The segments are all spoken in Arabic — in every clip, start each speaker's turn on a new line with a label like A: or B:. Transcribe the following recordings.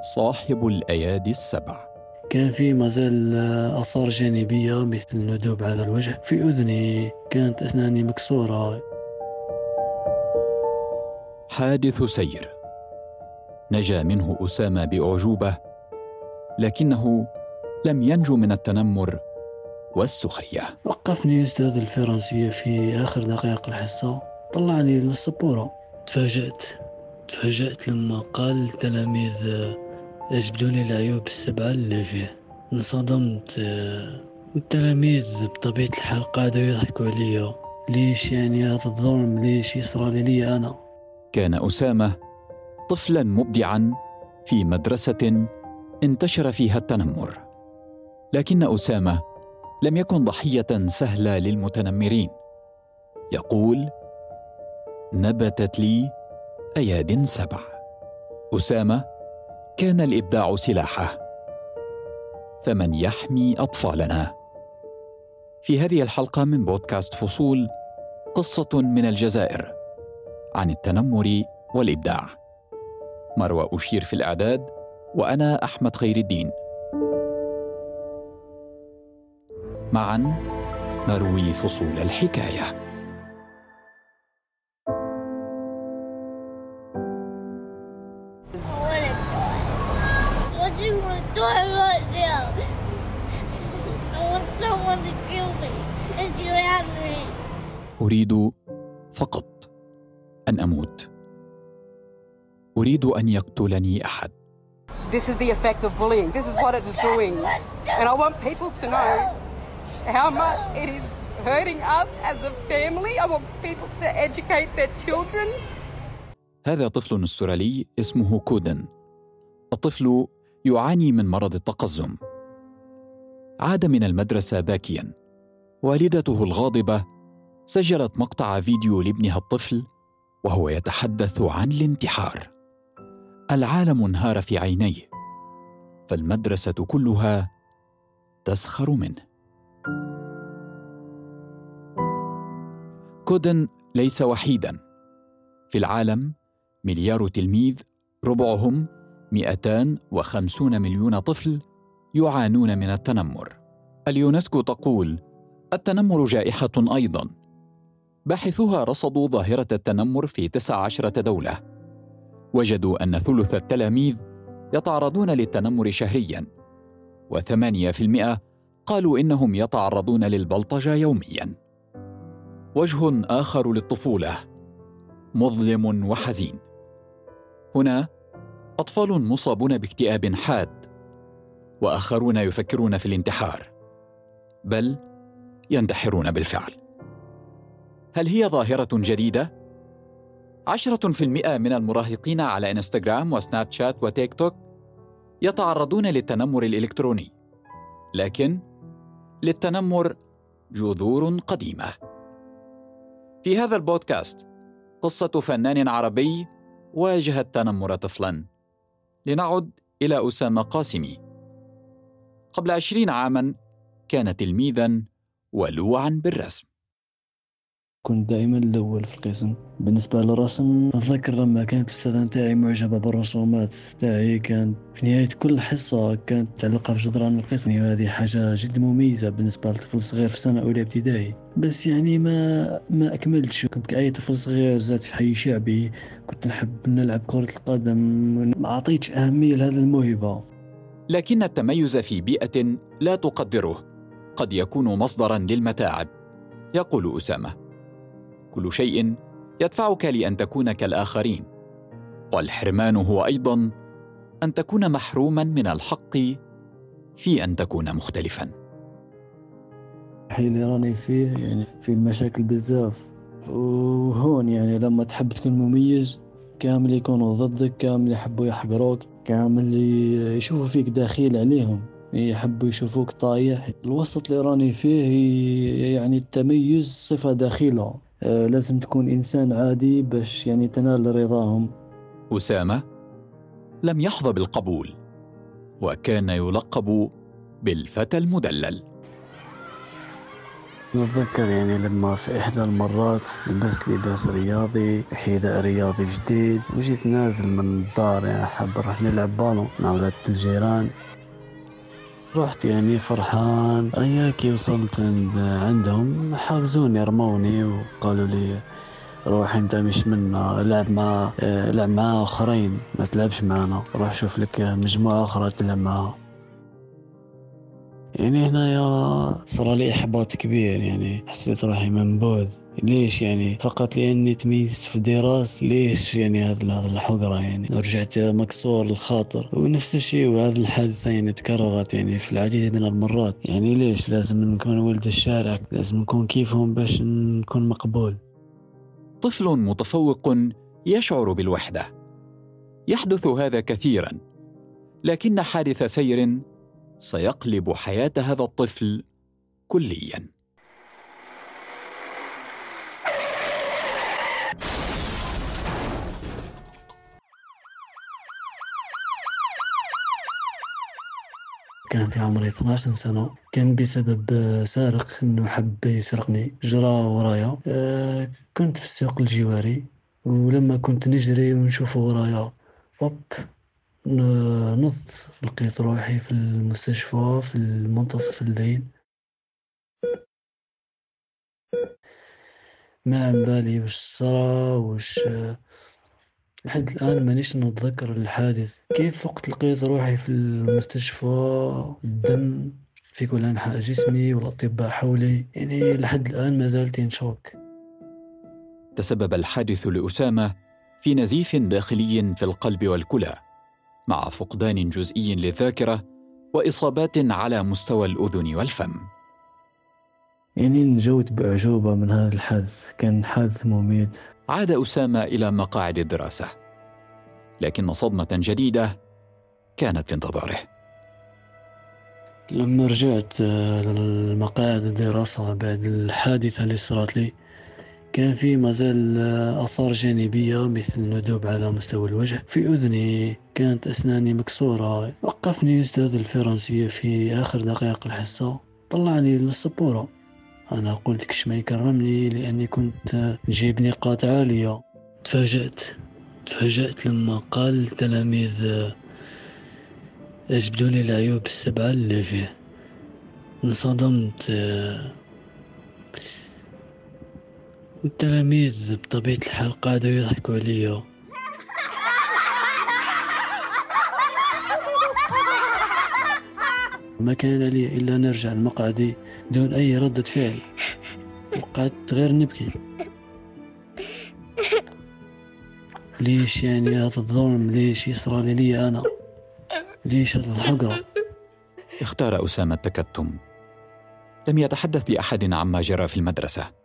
A: صاحب الأيادي السبع.
B: كان في مازال آثار جانبية مثل الندوب على الوجه. في أذني كانت أسناني مكسورة.
A: حادث سير. نجا منه أسامة بأعجوبة لكنه لم ينجو من التنمر والسخرية.
B: وقفني أستاذ الفرنسية في آخر دقائق الحصة. طلعني للسبورة. تفاجأت. تفاجأت لما قال التلاميذ أجبدوا لي العيوب السبعة اللي فيه. انصدمت التلاميذ بطبيعة الحال قعدوا يضحكوا عليا. ليش يعني هذا الظلم؟ ليش يصرى لي أنا؟
A: كان أسامة طفلا مبدعا في مدرسة انتشر فيها التنمر. لكن أسامة لم يكن ضحية سهلة للمتنمرين. يقول نبتت لي أياد سبع. أسامة كان الإبداع سلاحه. فمن يحمي أطفالنا. في هذه الحلقة من بودكاست فصول قصة من الجزائر عن التنمر والإبداع. مروى أشير في الإعداد وأنا أحمد خير الدين. معا نروي فصول الحكاية. اريد فقط ان أموت اريد ان يقتلني احد
C: This is the effect of bullying. This is what it's doing. And I want people to know how much it is hurting us as a family. I want people to educate their children.
A: هذا طفل استرالي اسمه كودن. الطفل يعاني من مرض التقزم. عاد من المدرسة باكيا. والدته الغاضبة سجلت مقطع فيديو لابنها الطفل وهو يتحدث عن الانتحار. العالم انهار في عينيه فالمدرسة كلها تسخر منه. كودن ليس وحيدا. في العالم مليار تلميذ ربعهم 250 مليون طفل يعانون من التنمر. اليونسكو تقول التنمر جائحة أيضا. باحثوها رصدوا ظاهرة التنمر في 19 دولة. وجدوا أن ثلث التلاميذ يتعرضون للتنمر شهريا وثمانية في المئة قالوا إنهم يتعرضون للبلطجة يوميا. وجه آخر للطفولة مظلم وحزين. هنا أطفال مصابون باكتئاب حاد وآخرون يفكرون في الانتحار بل ينتحرون بالفعل. هل هي ظاهرة جديدة؟ عشرة في المئة من المراهقين على إنستغرام وسناب شات وتيك توك يتعرضون للتنمر الإلكتروني. لكن للتنمر جذور قديمة. في هذا البودكاست قصة فنان عربي واجه التنمر طفلا. لنعد إلى أسامة قاسمي. قبل عشرين عاما كان تلميذا ولوعا بالرسم.
B: كنت دائما الأول في القسم. بالنسبة للرسم أتذكر لما كانت الأستاذة نتاعي معجبة بالرسومات تاعي كانت في نهاية كل حصة كانت تعلقها في جدران القسم. وهذه حاجة جد مميزة بالنسبة لطفل صغير في سنة أولى ابتدائي. بس يعني ما ما أكملتش. كنت كأي طفل صغير زاد في حي شعبي. كنت نحب نلعب كرة القدم ما أعطيتش أهمية لهذه الموهبة.
A: لكن التميز في بيئة لا تقدره. قد يكون مصدرا للمتاعب يقول أسامة. كل شيء يدفعك لأن تكون كالآخرين. والحرمان هو أيضا أن تكون محروما من الحق في أن تكون مختلفا.
B: الحين اللي راني فيه يعني في المشاكل بزاف. وهون يعني لما تحب تكون مميز كامل يكونوا ضدك كامل يحبوا يحقروك كامل يشوفوا فيك دخيل عليهم يحبوا يشوفوك طايح. الوسط اللي راني فيه يعني التميز صفة داخلة. لازم تكون إنسان عادي باش يعني تنال رضاهم.
A: أسامة لم يحظى بالقبول وكان يلقب بالفتى المدلل.
B: نتذكر يعني لما في إحدى المرات لبست لباس رياضي حذاء رياضي جديد وجيت نازل من الدار يعني حاب نروح نلعب بالو مع ولاد الجيران رحت يعني فرحان. اياكي وصلت عند عندهم حاجزوني رموني وقالوا لي روح أنت مش منا العب مع العب مع آخرين ما تلعبش معنا. روح شوف لك مجموعة أخرى تلعب معها. يعني هنا صار لي إحباط كبير يعني حسيت روحي منبوذ. ليش يعني؟ فقط لأني تميزت في دراستي ليش يعني هذا هذا الحقرة يعني؟ رجعت مكسور الخاطر. ونفس الشيء وهذه الحادثة يعني تكررت يعني في العديد من المرات. يعني ليش؟ لازم نكون ولد الشارع. لازم نكون كيفهم باش نكون مقبول.
A: طفل متفوق يشعر بالوحدة. يحدث هذا كثيرا. لكن حادث سير سيقلب حياة هذا الطفل كليا.
B: كان في عمري 12 سنة. كان بسبب سارق إنه حب يسرقني. جرى ورايا. آه، كنت في السوق الجواري. ولما كنت نجري ونشوفه ورايا نضت لقيت روحي في المستشفى في منتصف الليل. ما عم بالي وش صرا وش لحد الآن مانيش نتذكر الحادث. كيف وقت لقيت روحي في المستشفى؟ الدم في كل أنحاء جسمي والأطباء حولي. يعني لحد الآن ما زالت شوك
A: تسبب الحادث لأسامة في نزيف داخلي في القلب والكلى. مع فقدان جزئي للذاكرة وإصابات على مستوى الأذن والفم.
B: يعني نجوت بأعجوبة من هذا الحادث. كان حادث مميت.
A: عاد أسامة إلى مقاعد الدراسة. لكن صدمة جديدة كانت في انتظاره.
B: لما رجعت لمقاعد الدراسة بعد الحادثة اللي صارت لي كان في مازال آثار جانبية مثل ندوب على مستوى الوجه. في أذني كانت أسناني مكسورة. وقفني أستاذ الفرنسية في آخر دقائق الحصة. طلعني للسبورة. أنا قلت كش ما يكرمني لأني كنت جيب نقاط عالية. تفاجأت. تفاجأت لما قال التلاميذ أجبدوا لي العيوب السبعة اللي فيه. انصدمت. التلاميذ بطبيعة الحال قعدوا يضحكوا عليا. ما كان لي إلا نرجع لمقعدي دون أي ردة فعل وقعدت غير نبكي. ليش يعني هذا الظلم؟ ليش يصرى لي أنا؟ ليش هذا الحقرة؟
A: اختار أسامة التكتم. لم يتحدث لأحد عما جرى في المدرسة.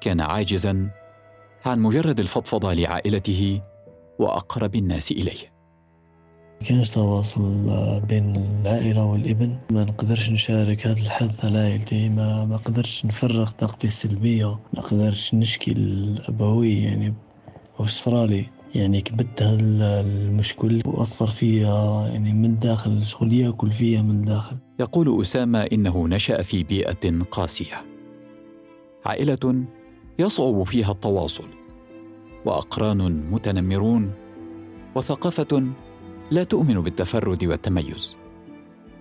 A: كان عاجزا عن مجرد الفضفضة لعائلته وأقرب الناس إليه.
B: كانش تواصل بين العائلة والابن. ما نقدرش نشارك هذا الحدث على عائلتي ما ما قدرتش نفرغ طاقتي السلبية. ما قدرتش نشكي الأبوي يعني وش صرالي يعني كبت هذا المشكل. وأثر فيها يعني من الداخل شغل يأكل فيها من الداخل
A: يقول أسامة إنه نشأ في بيئة قاسية. عائلة يصعب فيها التواصل. وأقران متنمرون وثقافة لا تؤمن بالتفرد والتميز.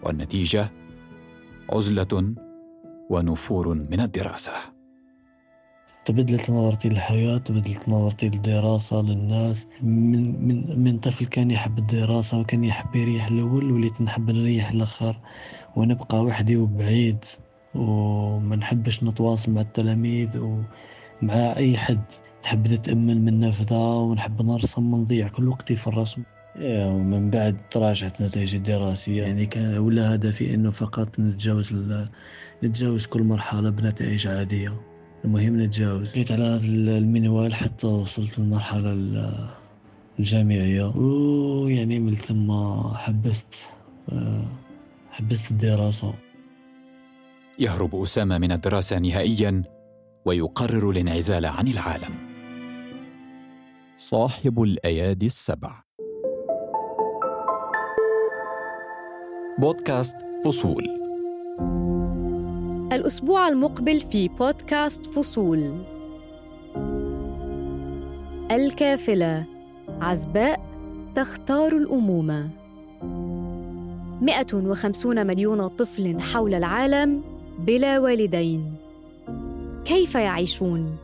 A: والنتيجة عزلة ونفور من الدراسة.
B: تبدلت نظرتي للحياة تبدلت نظرتي للدراسة للناس. من, من, من طفل كان يحب الدراسة وكان يحب يريح الأول وليت نحب نريح الآخر. ونبقى وحدي وبعيد وما نحبش نتواصل مع التلاميذ و مع أي حد. نحب نتأمل من نافذة ونحب نرسم ونضيع كل وقتي في الرسم. ومن بعد تراجعت نتائجي الدراسية. يعني كان ولا هدفي إنه فقط نتجاوز نتجاوز كل مرحلة بنتائج عادية. المهم نتجاوز. جيت على هذا المنوال حتى وصلت للمرحلة الجامعية. ويعني من ثم حبست حبست الدراسة.
A: يهرب أسامة من الدراسة نهائيا. ويقرر الانعزال عن العالم. صاحب الأيادي السبع. بودكاست فصول.
D: الأسبوع المقبل في بودكاست فصول. الكافلة. عزباء تختار الأمومة. 150 مليون طفل حول العالم بلا والدين. كيف يعيشون؟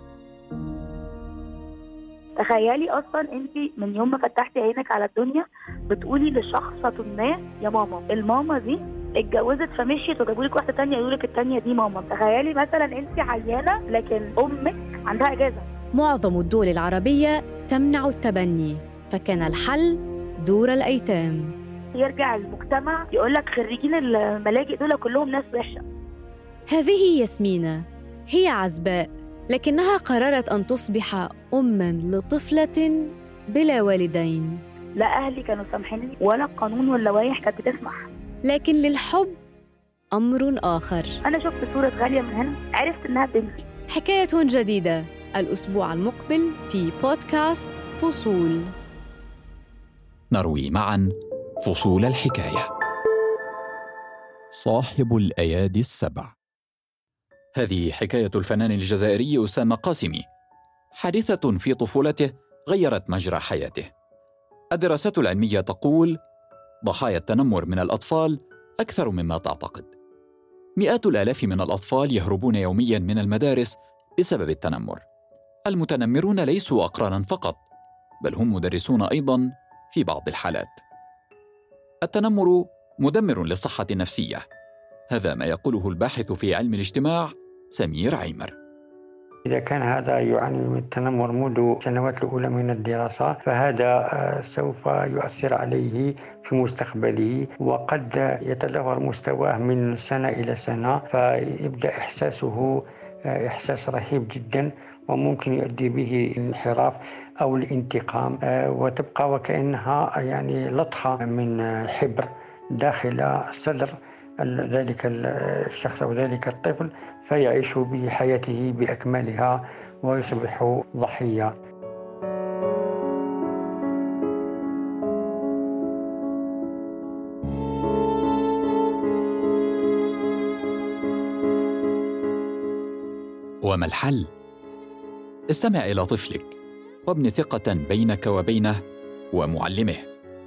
E: تخيلي أصلا انت من يوم ما فتحتي عينك على الدنيا بتقولي لشخصة ما يا ماما الماما دي اتجوزت فمشيت وجابوا لك واحدة ثانية يقولوا لك الثانية دي ماما. تخيلي مثلا انت عيانة لكن أمك عندها إجازة.
D: معظم الدول العربية تمنع التبني فكان الحل دور الأيتام.
E: يرجع المجتمع يقول لك خريجين الملاجئ دول كلهم ناس وحشة.
D: هذه ياسمينة هي عزباء لكنها قررت أن تصبح أما لطفلة بلا والدين.
E: لا أهلي كانوا سامحيني ولا القانون واللوائح كانت بتسمح.
D: لكن للحب أمر آخر.
E: أنا شفت صورة غالية من هنا عرفت إنها بنتي
D: حكاية جديدة الأسبوع المقبل في بودكاست فصول.
A: نروي معا فصول الحكاية. صاحب الأيادي السبع. هذه حكاية الفنان الجزائري أسامة قاسمي حادثة في طفولته غيرت مجرى حياته. الدراسات العلمية تقول ضحايا التنمر من الأطفال أكثر مما تعتقد. مئات الآلاف من الأطفال يهربون يوميا من المدارس بسبب التنمر. المتنمرون ليسوا أقرانا فقط بل هم مدرسون أيضا في بعض الحالات. التنمر مدمر للصحة النفسية هذا ما يقوله الباحث في علم الاجتماع سمير عيمر.
F: إذا كان هذا يعاني من التنمر منذ السنوات الأولى من الدراسة فهذا آه، سوف يؤثر عليه في مستقبله وقد يتدهور مستواه من سنة إلى سنة فيبدأ إحساسه آه، إحساس رهيب جدا وممكن يؤدي به الانحراف أو الانتقام آه، وتبقى وكأنها يعني لطخة من حبر داخل صدر ذلك الشخص أو ذلك الطفل فيعيش بحياته بأكملها ويصبح ضحية.
A: وما الحل؟ استمع إلى طفلك وابن ثقة بينك وبينه ومعلمه.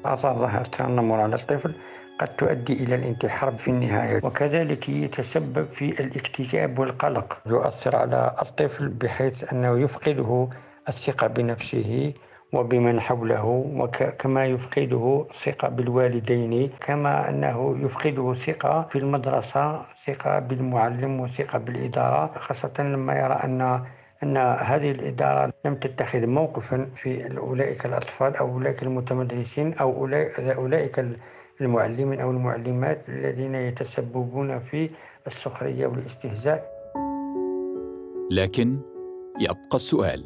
F: آثار التنمر على الطفل قد تؤدي إلى الانتحار في النهاية وكذلك يتسبب في الاكتئاب والقلق. يؤثر على الطفل بحيث أنه يفقده الثقة بنفسه وبمن حوله وكما يفقده ثقة بالوالدين كما أنه يفقده ثقة في المدرسة ثقة بالمعلم وثقة بالإدارة خاصة لما يرى أن أن هذه الإدارة لم تتخذ موقفا في أولئك الأطفال أو أولئك المتمدرسين أو أولئك المعلمين أو المعلمات الذين يتسببون في السخرية والاستهزاء.
A: لكن يبقى السؤال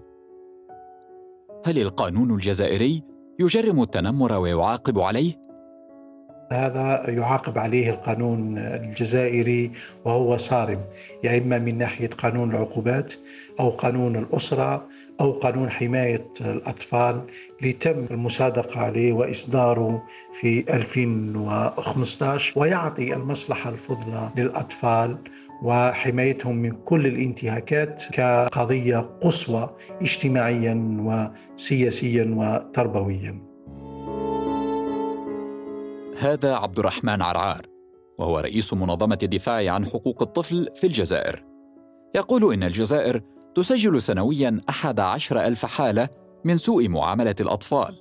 A: هل القانون الجزائري يجرم التنمر ويعاقب عليه؟
G: هذا يعاقب عليه القانون الجزائري وهو صارم يا إما من ناحية قانون العقوبات أو قانون الأسرة أو قانون حماية الأطفال اللي تم المصادقة عليه وإصداره في 2015 ويعطي المصلحة الفضلى للأطفال وحمايتهم من كل الانتهاكات كقضية قصوى اجتماعيا وسياسيا وتربويا.
A: هذا عبد الرحمن عرعار وهو رئيس منظمة الدفاع عن حقوق الطفل في الجزائر. يقول إن الجزائر تسجل سنويا أحد عشر ألف حالة من سوء معاملة الأطفال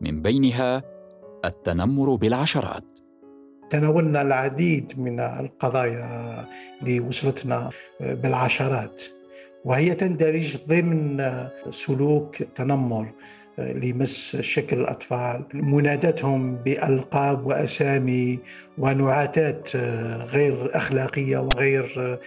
A: من بينها التنمر بالعشرات.
G: تناولنا العديد من القضايا اللي وصلتنا بالعشرات وهي تندرج ضمن سلوك تنمر. لمس شكل الأطفال منادتهم بألقاب وأسامي ونعاتات غير أخلاقية وغير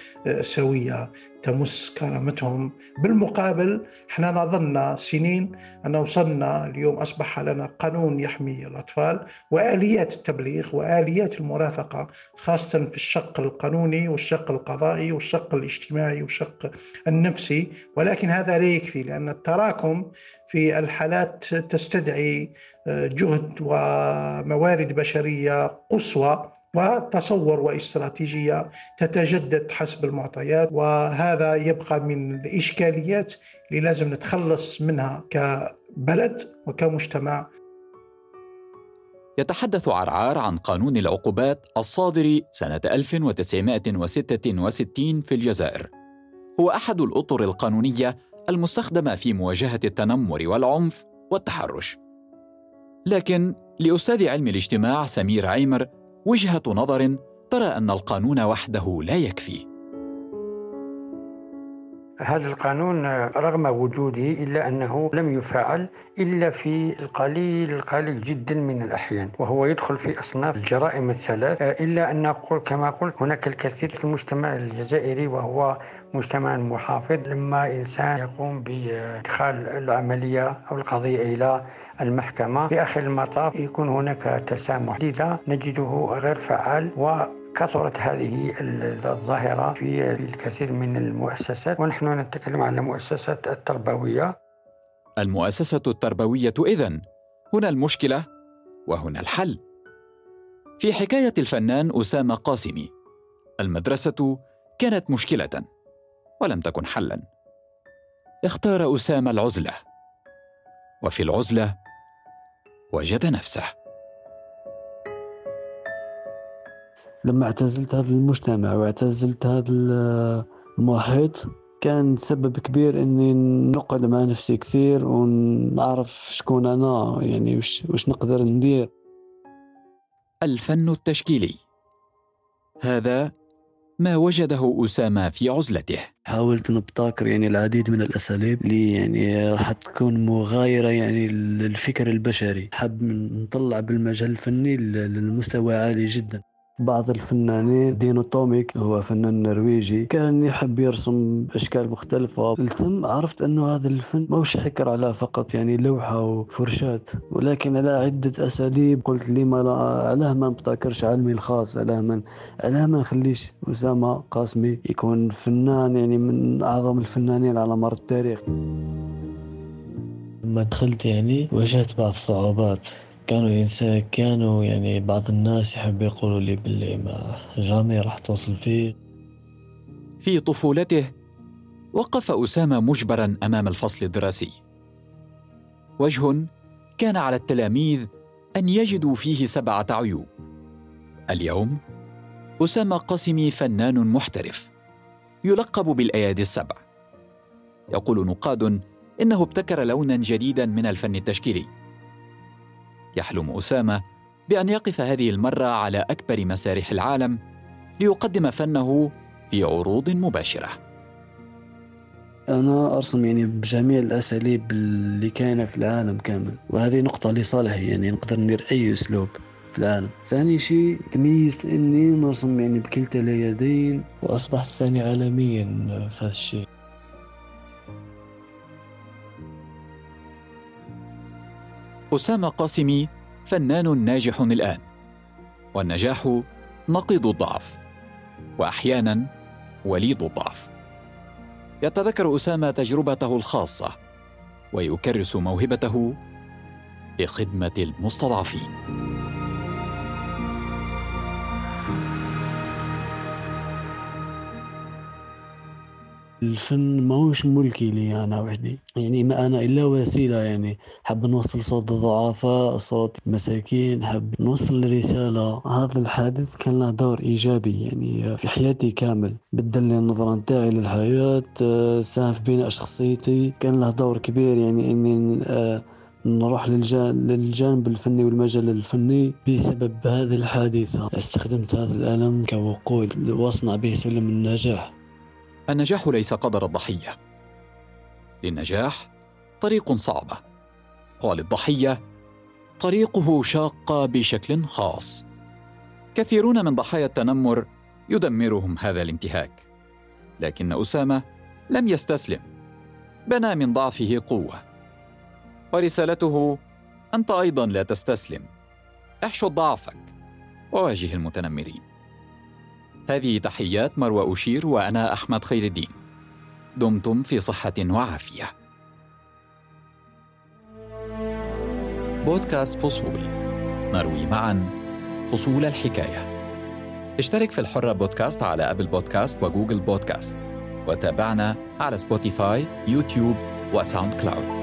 G: سوية. تمس كرامتهم. بالمقابل إحنا نظرنا سنين أن وصلنا اليوم أصبح لنا قانون يحمي الأطفال وآليات التبليغ وآليات المرافقة خاصة في الشق القانوني والشق القضائي والشق الاجتماعي والشق النفسي. ولكن هذا لا يكفي لأن التراكم في الحالات تستدعي جهد وموارد بشرية قصوى. وتصور واستراتيجية تتجدد حسب المعطيات وهذا يبقى من الإشكاليات اللي لازم نتخلص منها كبلد وكمجتمع
A: يتحدث عرعار عن قانون العقوبات الصادر سنة 1966 في الجزائر. هو أحد الأطر القانونية المستخدمة في مواجهة التنمر والعنف والتحرش. لكن لأستاذ علم الاجتماع سمير عيمر وجهة نظر ترى أن القانون وحده لا يكفي.
F: هذا القانون رغم وجوده إلا أنه لم يفعل إلا في القليل القليل جدا من الأحيان وهو يدخل في أصناف الجرائم الثلاث إلا أن نقول كما قلت هناك الكثير في المجتمع الجزائري وهو مجتمع محافظ لما إنسان يقوم بإدخال العملية أو القضية إلى المحكمة في آخر المطاف يكون هناك تسامح لذا نجده غير فعال و كثرت هذه الظاهرة في الكثير من المؤسسات ونحن نتكلم عن المؤسسات التربوية.
A: المؤسسة التربوية إذن هنا المشكلة وهنا الحل. في حكاية الفنان أسامة قاسمي المدرسة كانت مشكلة ولم تكن حلا. اختار أسامة العزلة وفي العزلة وجد نفسه.
B: لما اعتزلت هذا المجتمع واعتزلت هذا المحيط كان سبب كبير إني نقعد مع نفسي كثير ونعرف شكون أنا يعني وش, وش نقدر ندير.
A: الفن التشكيلي. هذا ما وجده أسامة في عزلته.
B: حاولت نبتكر يعني العديد من الأساليب اللي يعني راح تكون مغايرة يعني للفكر البشري. حاب نطلع بالمجال الفني للمستوى عالي جدا. بعض الفنانين دينو توميك هو فنان نرويجي كان يحب يرسم باشكال مختلفة. ثم عرفت أنه هذا الفن موش حكر على فقط يعني لوحة وفرشات ولكن على عدة أساليب قلت لي ما لا علاه ما نبتكرش علمي الخاص علاه ما علاه ما نخليش أسامة قاسمي يكون فنان يعني من أعظم الفنانين على مر التاريخ. لما دخلت يعني واجهت بعض الصعوبات. كانوا ينسى كانوا يعني بعض الناس يحب يقولوا لي باللي ما جامي راح توصل فيه.
A: في طفولته وقف أسامة مجبرا أمام الفصل الدراسي. وجه كان على التلاميذ أن يجدوا فيه سبعة عيوب. اليوم أسامة قاسمي فنان محترف يلقب بالأيادي السبع. يقول نقاد إنه ابتكر لونا جديدا من الفن التشكيلي. يحلم أسامة بأن يقف هذه المرة على أكبر مسارح العالم ليقدم فنه في عروض مباشرة.
B: أنا أرسم يعني بجميع الأساليب اللي كاينة في العالم كامل وهذه نقطة لصالحي يعني نقدر ندير أي أسلوب في العالم. ثاني شيء تميزت إني نرسم يعني بكلتا اليدين وأصبحت ثاني عالميا في هذا الشيء.
A: أسامة قاسمي فنان ناجح الآن. والنجاح نقيض الضعف وأحيانا وليد الضعف. يتذكر أسامة تجربته الخاصة ويكرس موهبته لخدمة المستضعفين.
B: الفن ماهوش ملكي لي أنا وحدي. يعني ما أنا إلا وسيلة يعني حاب نوصل صوت الضعفاء صوت المساكين حاب نوصل رسالة هذا الحادث كان له دور إيجابي يعني في حياتي كامل. بدل لي النظرة نتاعي للحياة ساهم في بناء شخصيتي. كان له دور كبير يعني إني آه، نروح للجانب الفني والمجال الفني. بسبب هذه الحادثة استخدمت هذا الألم كوقود واصنع به سلم النجاح.
A: النجاح ليس قدر الضحية. للنجاح طريق صعبه وللضحيه طريقه شاق بشكل خاص. كثيرون من ضحايا التنمر يدمرهم هذا الانتهاك. لكن أسامة لم يستسلم. بنى من ضعفه قوة. ورسالته أنت أيضا لا تستسلم. احشد ضعفك. وواجه المتنمرين. هذه تحيات مروى أشير وأنا أحمد خير الدين. دمتم في صحة وعافية. بودكاست فصول. نروي معا فصول الحكاية. اشترك في الحرة بودكاست على أبل بودكاست وجوجل بودكاست. وتابعنا على سبوتيفاي يوتيوب وساوند كلاود.